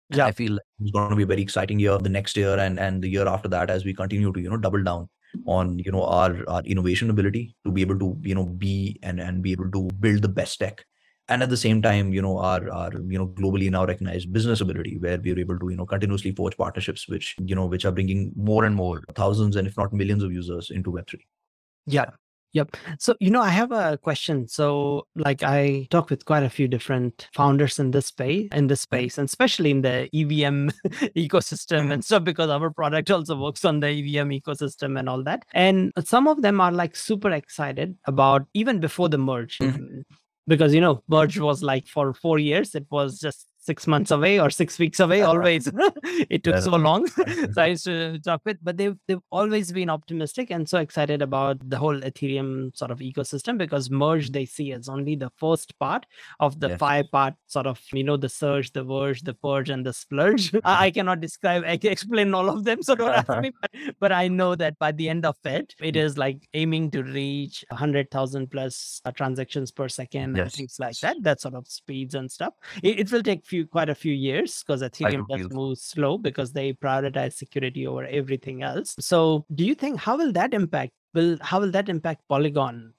Yeah. I feel it's going to be a very exciting year the next year and and the year after that as we continue to you know double down on you know our our innovation ability to be able to you know be and and be able to build the best tech and at the same time you know our our you know globally now recognized business ability where we're able to you know continuously forge partnerships which you know which are bringing more and more thousands and if not millions of users into web3 Yeah. Yep. So, you know, I have a question. So, like, I talk with quite a few different founders in this space, in this space, and especially in the EVM ecosystem and stuff, because our product also works on the EVM ecosystem and all that. And some of them are like super excited about even before the merge, Mhm. mm, because you know, merge was like for four years, it was just six months away or six weeks away. Always, it took so long. so I used to talk with, but they've they've always been optimistic and so excited about the whole Ethereum sort of ecosystem because merge they see as only the first part of the Yeah. five part sort of you know the surge, the verge, the purge, and the splurge. I, I cannot describe, I can explain all of them, so don't ask me. But, but I know that by the end of it, it is like aiming to reach hundred thousand plus uh, transactions per second and things like that. That sort of speeds and stuff. It, it will take few quite a few years because Ethereum do does feel- move slow because they prioritize security over everything else. So, do you think how will that impact? Will how will that impact Polygon?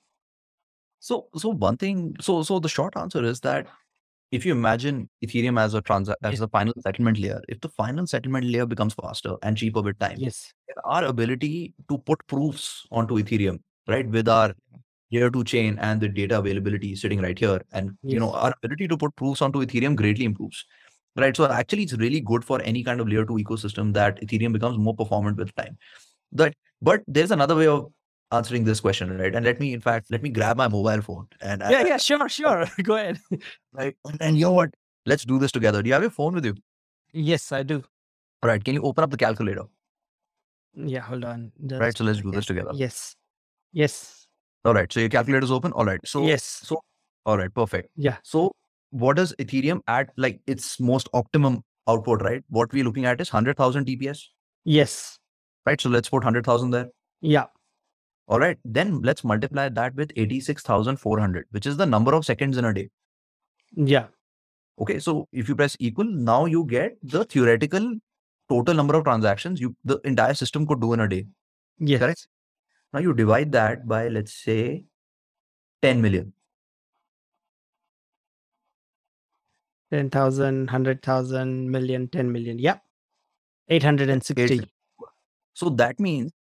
So, so one thing, so so the short answer is that if you imagine Ethereum as a trans as a final settlement layer, if the final settlement layer becomes faster and cheaper with time, Yes. our ability to put proofs onto Ethereum, right, with our layer two chain and the data availability sitting right here, and you know our ability to put proofs onto Ethereum greatly improves. Right. So actually it's really good for any kind of layer two ecosystem that Ethereum becomes more performant with time. That but there's another way of answering this question, right? And let me, in fact, let me grab my mobile phone and Yeah, yeah, sure, sure. Go ahead. Right. And, and you know what? Let's do this together. Do you have your phone with you? Yes, I do. All right. Can you open up the calculator? Yeah, hold on. Right. So let's do this together. Yes. Yes. All right. So your calculator is open. All right. So yes. So all right. Perfect. Yeah. So what does Ethereum at like its most optimum output? Right. What we're looking at is hundred thousand TPS. Yes. Right. So let's put hundred thousand there. Yeah. All right. Then let's multiply that with eighty six thousand four hundred, which is the number of seconds in a day. Yeah. Okay, so if you press equal, now you get the theoretical total number of transactions you the entire system could do in a day. Yes. Correct. Now you divide that by let's say 10 million. 10,000, 100,000, million, 10 million. Yep. 860. So that means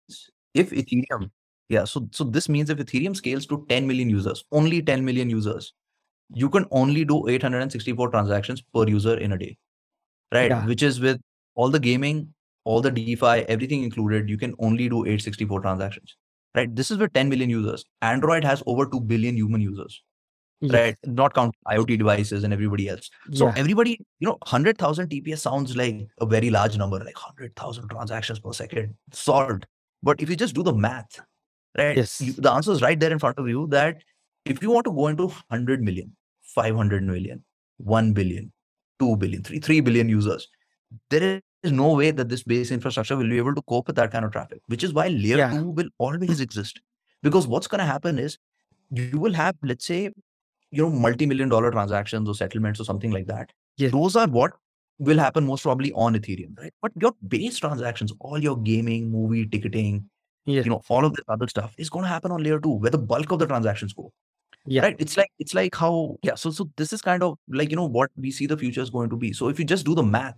if Ethereum, yeah, so so this means if Ethereum scales to 10 million users, only 10 million users, you can only do 864 transactions per user in a day. Right? Yeah. Which is with all the gaming, all the DeFi, everything included, you can only do 864 transactions. Right? This is with 10 million users. Android has over 2 billion human users Yes. right? Not count IoT devices and everybody else. So Yeah. everybody, you know, 100,000 TPS sounds like a very large number, like 100,000 transactions per second solved. But if you just do the math, right? Yes. You, the answer is right there in front of you that if you want to go into 100 million, 500 million, 1 billion, 2 billion, 3, 3 billion users, there is no way that this base infrastructure will be able to cope with that kind of traffic, which is why layer Yeah. 2 will always exist. Because what's going to happen is you will have, let's say, you know, multi-million dollar transactions or settlements or something like that. Yes. Those are what will happen most probably on Ethereum, right? But your base transactions, all your gaming, movie ticketing, Yes. you know, all of this other stuff is going to happen on layer two, where the bulk of the transactions go. Yeah. Right. It's like it's like how yeah. So so this is kind of like you know what we see the future is going to be. So if you just do the math,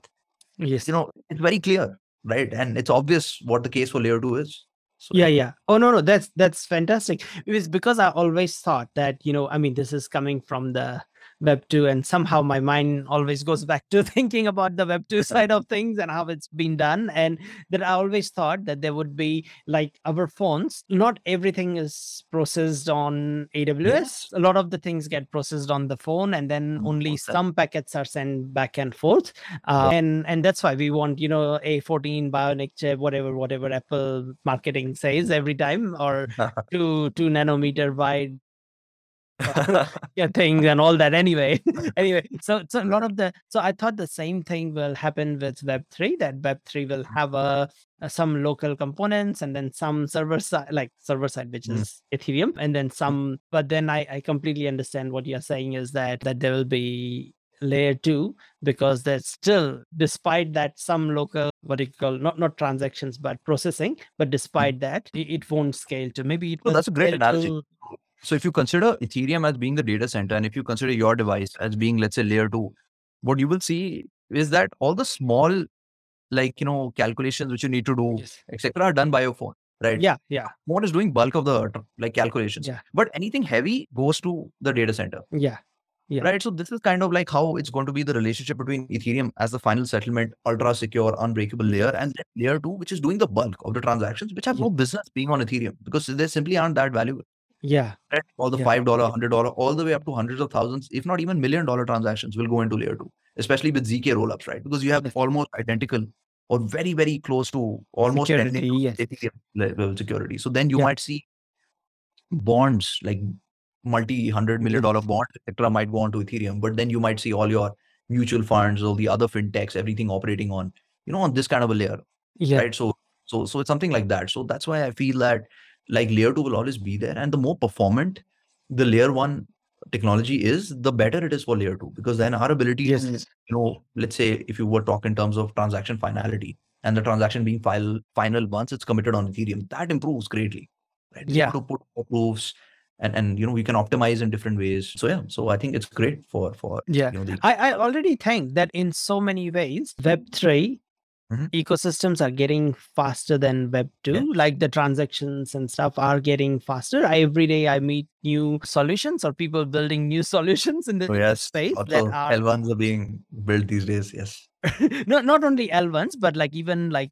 Yes. you know, it's very clear, right? And it's obvious what the case for layer two is. So yeah yeah oh no no that's that's fantastic it was because i always thought that you know i mean this is coming from the web 2 and somehow my mind always goes back to thinking about the web 2 side of things and how it's been done. And that i always thought that there would be like our phones. Not everything is processed on aws Yes. a lot of the things get processed on the phone and then Mm, only some packets are sent back and forth. Uh, Yeah. and and that's why we want you know A14 Bionic chip whatever whatever apple marketing says every time or two two nanometer wide yeah things and all that anyway anyway so so a lot of the so i thought the same thing will happen with web3 that web3 will have a, a some local components and then some server side like server side which Mm. is ethereum and then some but then i i completely understand what you're saying is that that there will be layer 2 because there's still despite that some local what do you call not not transactions but processing but despite that it, it won't scale to maybe it No, will that's a great analogy. to- So if you consider Ethereum as being the data center, and if you consider your device as being, let's say, layer two, what you will see is that all the small, like you know, calculations which you need to do, yes. etc., are done by your phone, right? yeah yeah Phone is doing bulk of the like calculations. Yeah. But anything heavy goes to the data center, yeah Yeah. right? So this is kind of like how it's going to be the relationship between Ethereum as the final settlement, ultra secure, unbreakable layer, and layer two, which is doing the bulk of the transactions, which have no business being on Ethereum because they simply aren't that valuable yeah right? All the Yeah. five dollar, hundred dollar, all the way up to hundreds of thousands, if not even million dollar transactions will go into layer two, especially with ZK rollups, right? Because you have almost identical or very, very close to almost Security, yes. Level security. So then you Yeah. might see bonds like multi hundred million dollar bonds, etc., might go onto Ethereum, but then you might see all your mutual funds, all the other fintechs, everything operating on, you know, on this kind of a layer yeah right so so so it's something like that so that's why i feel that like layer 2 will always be there. And the more performant the layer 1 technology is the better it is for layer 2 because then our ability yes. to you know let's say if you were talk in terms of transaction finality and the transaction being final final once it's committed on ethereum that improves greatly right? Yeah. to put proofs and and you know we can optimize in different ways. So yeah. So i think it's great for for yeah. you know the I, I already think that in so many ways web3 Mhm. ecosystems are getting faster than web2 Yeah. like the transactions and stuff are getting faster I, every day i meet new solutions or people building new solutions in the so yes space that are l1s are being built these days yes not not only L1s, but like even like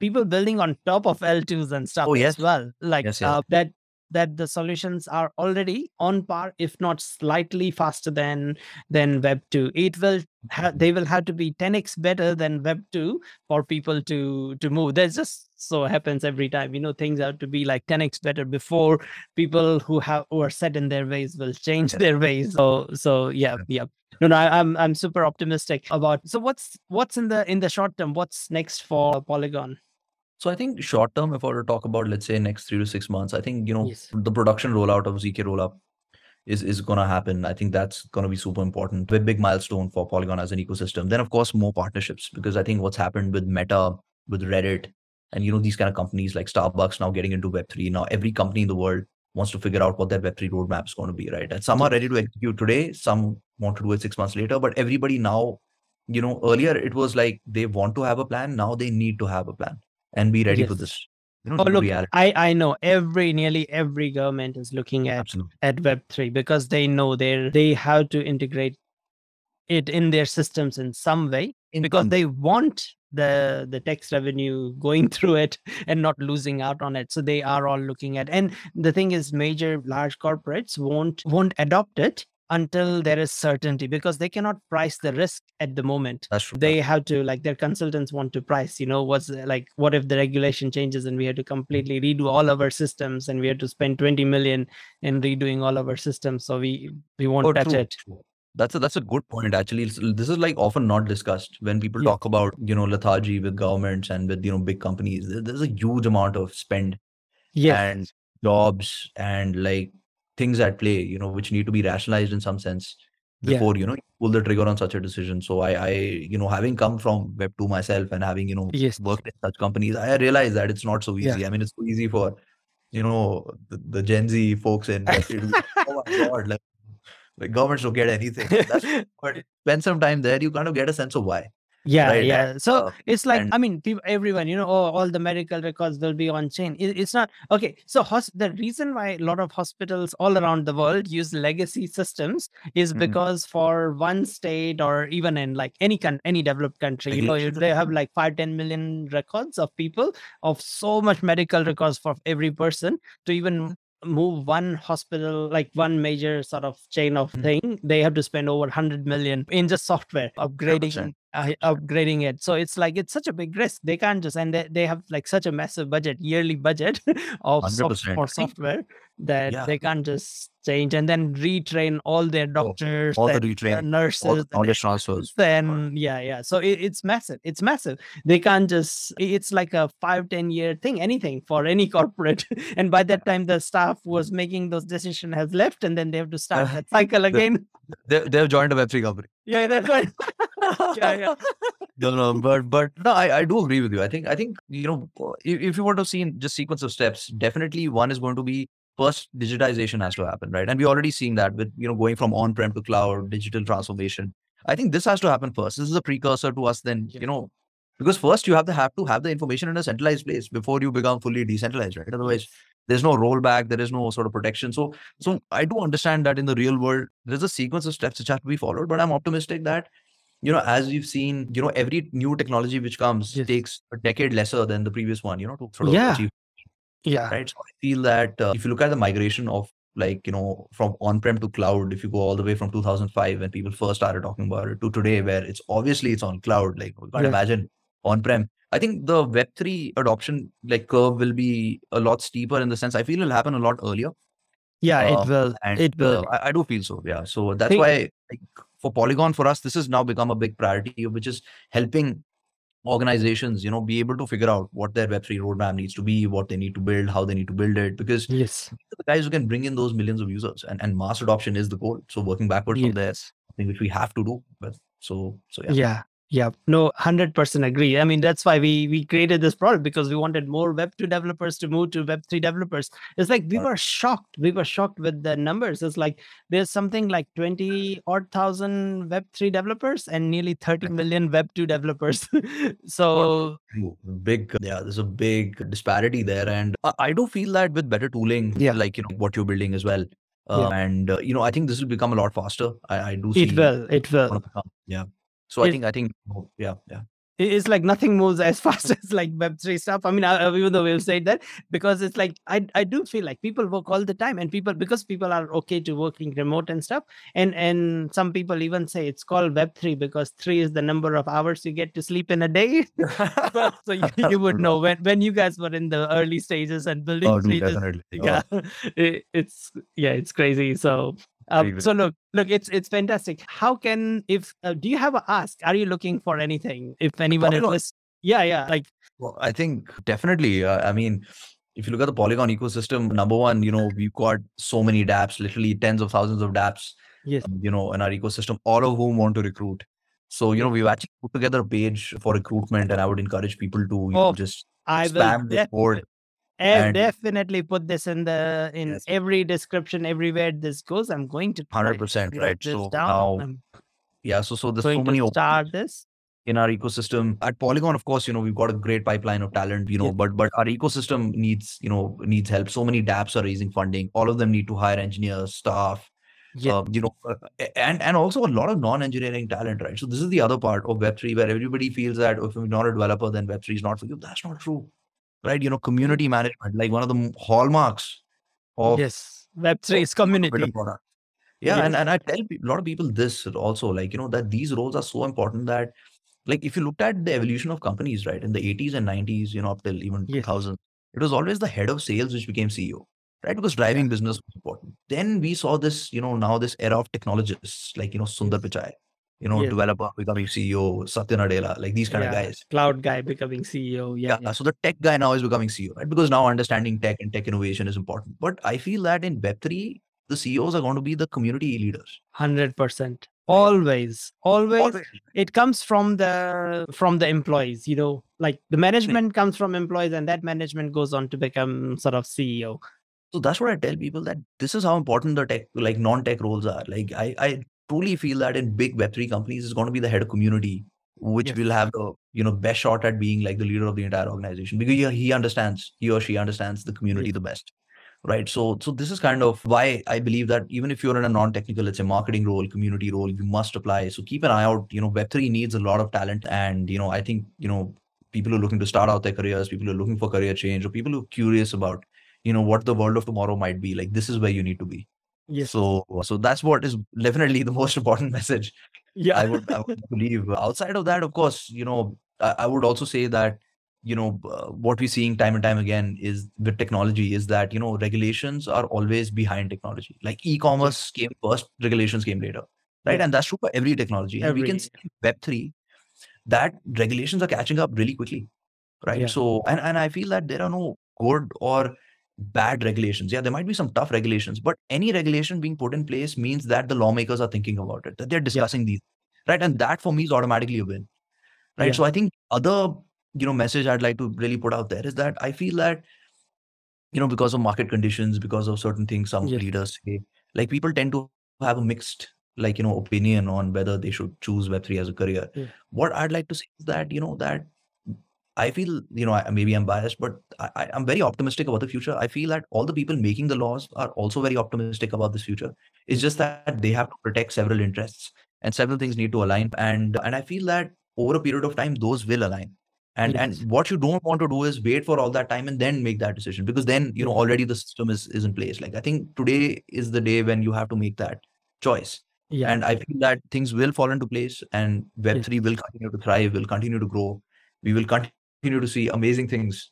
people building on top of L2s and stuff Oh, as yes. well. Like Yes, yes. uh, that that the solutions are already on par, if not slightly faster than than Web 2. It will ha- they will have to be 10x better than Web 2 for people to to move. There's just so happens every time. You know, things have to be like 10x better before people who have who are set in their ways will change their ways. So so yeah, yeah. No, no, I, I'm I'm super optimistic about. So what's what's in the in the short term? What's next for Polygon? So I think short term, if I were to talk about, let's say next three to six months, I think you know Yes. the production rollout of ZK rollup is is going to happen. I think that's going to be super important. A big milestone for Polygon as an ecosystem. Then of course more partnerships because I think what's happened with Meta, with Reddit, and you know these kind of companies like Starbucks now getting into Web three. Now every company in the world wants to figure out what their Web three roadmap is going to be, right? And some are ready to execute today, some want to do it six months later, but everybody now, you know, earlier it was like they want to have a plan. Now they need to have a plan and be ready for this. You know, Oh, look, reality. I, I know every nearly every government is looking at Absolutely. at Web three because they know they they have to integrate it in their systems in some way In because they want the the tax revenue going through it and not losing out on it so they are all looking at and the thing is major large corporates won't won't adopt it until there is certainty because they cannot price the risk at the moment that's true. they have to like their consultants want to price you know what's uh, like what if the regulation changes and we have to mm. completely redo all of our systems and we have to spend 20 million in redoing all of our systems so we we won't Oh, touch true, it. That's a that's a good point. Actually, It's- this is like often not discussed when people Yeah. talk about you know lethargy with governments and with you know big companies. There's a huge amount of spend yeah and jobs and like things at play, you know, which need to be rationalized in some sense Yeah. before you know you pull the trigger on such a decision. So I, I, you know, having come from Web two myself and having you know Yes. worked in such companies, I realize that it's not so Yeah. easy. I mean, it's so easy for you know the, the Gen Z folks three oh my god, like, like governments don't get anything. That's but spend some time there, you kind of get a sense of why. Yeah right, yeah. So uh, it's like and- i mean people everyone you know oh, all the medical records will be on chain. It, it's not okay so hos- the reason why a lot of hospitals all around the world use legacy systems is Mhm. because for one state or even in like any con- any developed country you know you- they have like 5 10 million records of people of so much medical records for every person to even move one hospital like one major sort of chain of Mhm. thing they have to spend over 100 million in just software upgrading uh, upgrading it. So it's like it's such a big risk. They can't just and they, they have like such a massive budget yearly budget of soft, for software that Yeah. they can't just change and then retrain all their doctors all the retrain, nurses all the transfers. then yeah yeah. So it, it's massive it's massive. They can't just it's like a five ten year thing anything for any corporate. And by that time the staff was making those decisions has left and then they have to start that cycle again. They, they've joined a Web3 company. yeah that's right yeah yeah No, no, but but no, I, I do agree with you. I think I think you know if, if you want to see in just sequence of steps, definitely one is going to be first digitization has to happen, right? And we're already seeing that with you know going from on-prem to cloud, digital transformation. I think this has to happen first. This is a precursor to us then, Yeah. you know, because first you have to have to have the information in a centralized place before you become fully decentralized, right? Otherwise, there's no rollback, there is no sort of protection. So so I do understand that in the real world, there's a sequence of steps which have to be followed, but I'm optimistic that you know, as we've seen, you know, every new technology which comes Yes. takes a decade lesser than the previous one, you know, to sort of Yeah. achieve, yeah right? So I feel that uh, if you look at the migration of like, you know, from on-prem to cloud, if you go all the way from 2005 when people first started talking about it to today, where it's obviously it's on cloud, like we can't Yeah. imagine on-prem. I think the Web3 adoption like curve will be a lot steeper in the sense I feel it'll happen a lot earlier. yeah Uh, it will And it will uh, I, I do feel so. Yeah. So that's Think- why like, for Polygon, for us, this has now become a big priority, which is helping organizations, you know, be able to figure out what their Web3 roadmap needs to be, what they need to build, how they need to build it. Because yes the guys who can bring in those millions of users and, and mass adoption is the goal. So working backwards from there, yes something which we have to do. But so so yeah. yeah yeah no 100% agree i mean that's why we we created this product because we wanted more web 2 developers to move to web 3 developers it's like we were shocked we were shocked with the numbers it's like there's something like 20 odd thousand web 3 developers and nearly thirty million web 2 developers so Big, yeah, there's a big disparity there. And I, do feel that with better tooling, Yeah. like, you know, what you're building as well. Uh, And, uh, you know, I think this will become a lot faster. I, I do see it will it will Yeah. So I think, I think, oh, yeah, yeah. it's like nothing moves as fast as like web3 stuff i mean I, I- even though we've said that because it's like I, I do feel like people work all the time and people because people are okay to working remote and stuff and and some people even say it's called web3 because three is the number of hours you get to sleep in a day so you, you would know when when you guys were in the early stages and oh, building Oh, stages definitely. yeah it, it's yeah it's crazy so um, so look look it's it's fantastic how can if uh, do you have a ask are you looking for anything if anyone is yeah yeah like Well, I think definitely. Uh, I mean, if you look at the Polygon ecosystem, number one, you know, we've got so many dApps, literally tens of thousands of dApps, Yes. um, you know, in our ecosystem, all of whom want to recruit. So, you know, we've actually put together a page for recruitment, and I would encourage people to, you know, Oh, just I will spam the board. Eh, and- definitely put this in the in Yes. every description everywhere this goes. I'm going to try Hundred to percent, write right? this So down. now, I'm yeah, so so there's so going many to options start this. in our ecosystem. At Polygon, of course, you know, we've got a great pipeline of talent, you know, but but our ecosystem needs, you know, needs help. So many dApps are raising funding. All of them need to hire engineers, staff, Yeah. um, you know, uh, and and also a lot of non-engineering talent, right? So this is the other part of Web3 where everybody feels that if you're not a developer, then Web3 is not for you. That's not true, right? You know, community management, like one of the hallmarks of yes. Web3 is community. Product. Yeah, and, Yes. and I tell a lot of people this also, like, you know, that these roles are so important that, like, if you looked at the evolution of companies, right, in the 80s and 90s, you know, up till even Yes. 2000, it was always the head of sales which became CEO, right? Because driving business was important. Then we saw this, you know, now this era of technologists, like, you know, Sundar Pichai, you know, Yes. developer becoming CEO, Satya Nadella, like these kind of guys. Cloud guy becoming CEO. Yeah. Yeah, so the tech guy now is becoming CEO, right? Because now understanding tech and tech innovation is important. But I feel that in Web3, the CEOs are going to be the community leaders. Hundred percent. Always. Always. Always. It comes from the from the employees, you know, like the management comes from employees and that management goes on to become sort of CEO. So that's what I tell people that this is how important the tech, like non-tech roles are. Like I, I truly feel that in big Web3 companies, it's going to be the head of community, which Yes. will have the, you know, best shot at being like the leader of the entire organization because he, he understands, he or she understands the community Yes. the best. Right. So, so this is kind of why I believe that even if you're in a non-technical, let's say marketing role, community role, you must apply. So keep an eye out. You know, Web3 needs a lot of talent. And, you know, I think, you know, people who are looking to start out their careers, people who are looking for career change, or people who are curious about you know what the world of tomorrow might be like this is where you need to be Yes. so so that's what is definitely the most important message yeah. i would i would believe outside of that of course you know i, I would also say that you know uh, what we're seeing time and time again is with technology is that you know regulations are always behind technology like e-commerce came first regulations came later right Yeah. and that's true for every technology and we can see web3 that regulations are catching up really quickly right Yeah. so and, and i feel that there are no good or bad regulations yeah there might be some tough regulations but any regulation being put in place means that the lawmakers are thinking about it that they're discussing these right and that for me is automatically a win right Yeah. so i think other you know message i'd like to really put out there is that i feel that you know because of market conditions because of certain things some Yes. leaders say like people tend to have a mixed like you know opinion on whether they should choose web3 as a career Yeah. what i'd like to say is that you know that i feel you know I, maybe i'm biased but I, i'm very optimistic about the future. I feel that all the people making the laws are also very optimistic about this future. It's just that they have to protect several interests and several things need to align and and i feel that over a period of time those will align. And Yes. and what you don't want to do is wait for all that time and then make that decision because then you know already the system is is in place. Like i think today is the day when you have to make that choice. Yeah. and i feel that things will fall into place and web3 will continue to thrive will continue to grow. We will continue to see amazing things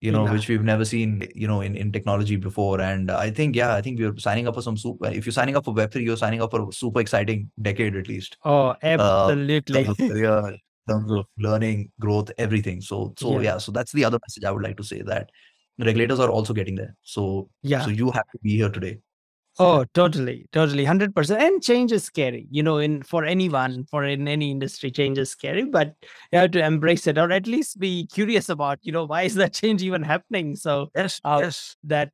you know Yeah. which we've never seen you know in, in technology before and i think yeah i think we're signing up for some super if you're signing up for web3 you're signing up for a super exciting decade at least oh, uh, absolutely. terms of career in terms of learning growth everything so so Yeah. yeah so that's the other message i would like to say that regulators are also getting there so yeah. so you have to be here today Oh, totally, totally, hundred percent. And change is scary, you know. In for anyone, for in any industry, change is scary. But you have to embrace it, or at least be curious about, you know, why is that change even happening? So yes Uh, yes that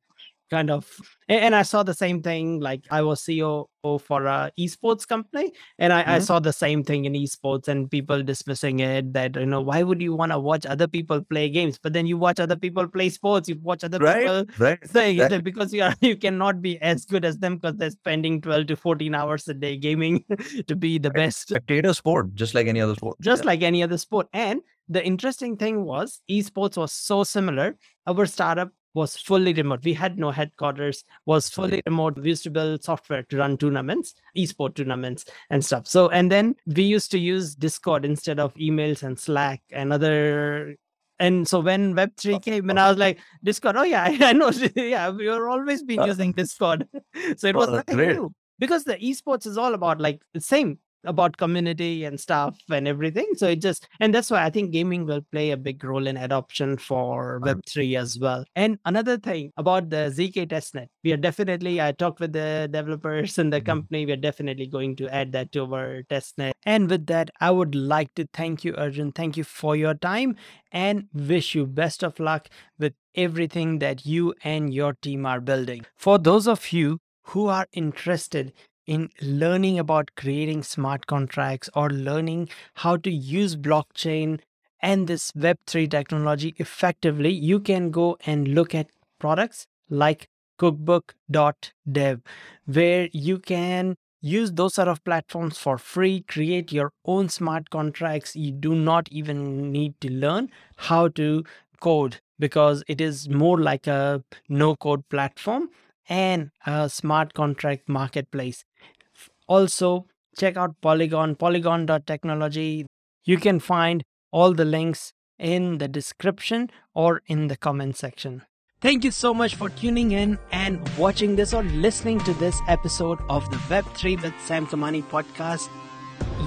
kind of, and I saw the same thing. Like I was CEO for a esports company, and I, I Mhm. saw the same thing in esports, and people dismissing it. That you know, why would you want to watch other people play games? But then you watch other people play sports. You watch other right people right saying Right. because you are you cannot be as good as them because they're spending 12 to 14 hours a day gaming to be the best spectator sport just like any other sport just Yeah. like any other sport and the interesting thing was esports was so similar our startup was fully remote. We had no headquarters was fully remote. We used to build software to run tournaments esport tournaments and stuff. So and then we used to use discord instead of emails and slack and other and so when web3 came and i was like discord oh yeah i, know yeah we've always been Uh, using discord. So it Oh, was nothing great. new because the esports is all about like the same about community and stuff and everything. So it just, and that's why I think gaming will play a big role in adoption for Uh-huh. Web3 as well. And another thing about the ZK testnet, we are definitely, I talked with the developers and the Mhm. company, we're definitely going to add that to our testnet. And with that, I would like to thank you, Arjun. Thank you for your time and wish you best of luck with everything that you and your team are building. For those of you who are interested in learning about creating smart contracts or learning how to use blockchain and this Web3 technology effectively, you can go and look at products like cookbook.dev, where you can use those sort of platforms for free, create your own smart contracts. You do not even need to learn how to code because it is more like a no code platform and a smart contract marketplace. Also, check out Polygon, polygon.technology. You can find all the links in the description or in the comment section. Thank you so much for tuning in and watching this or listening to this episode of the Web3 with Sam Kamani podcast.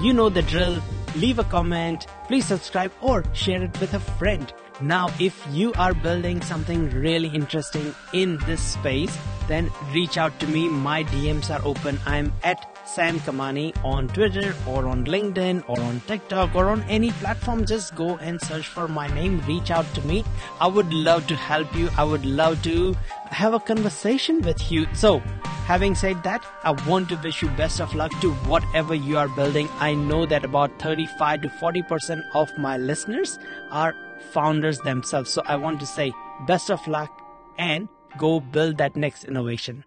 You know the drill. Leave a comment, please subscribe or share it with a friend. Now, if you are building something really interesting in this space, then reach out to me. My DMs are open. I'm at Sam Kamani on Twitter or on LinkedIn or on TikTok or on any platform. Just go and search for my name. Reach out to me. I would love to help you. I would love to have a conversation with you. So, having said that, I want to wish you best of luck to whatever you are building. I know that about 35 to 40% of my listeners are founders themselves. So I want to say best of luck and go build that next innovation.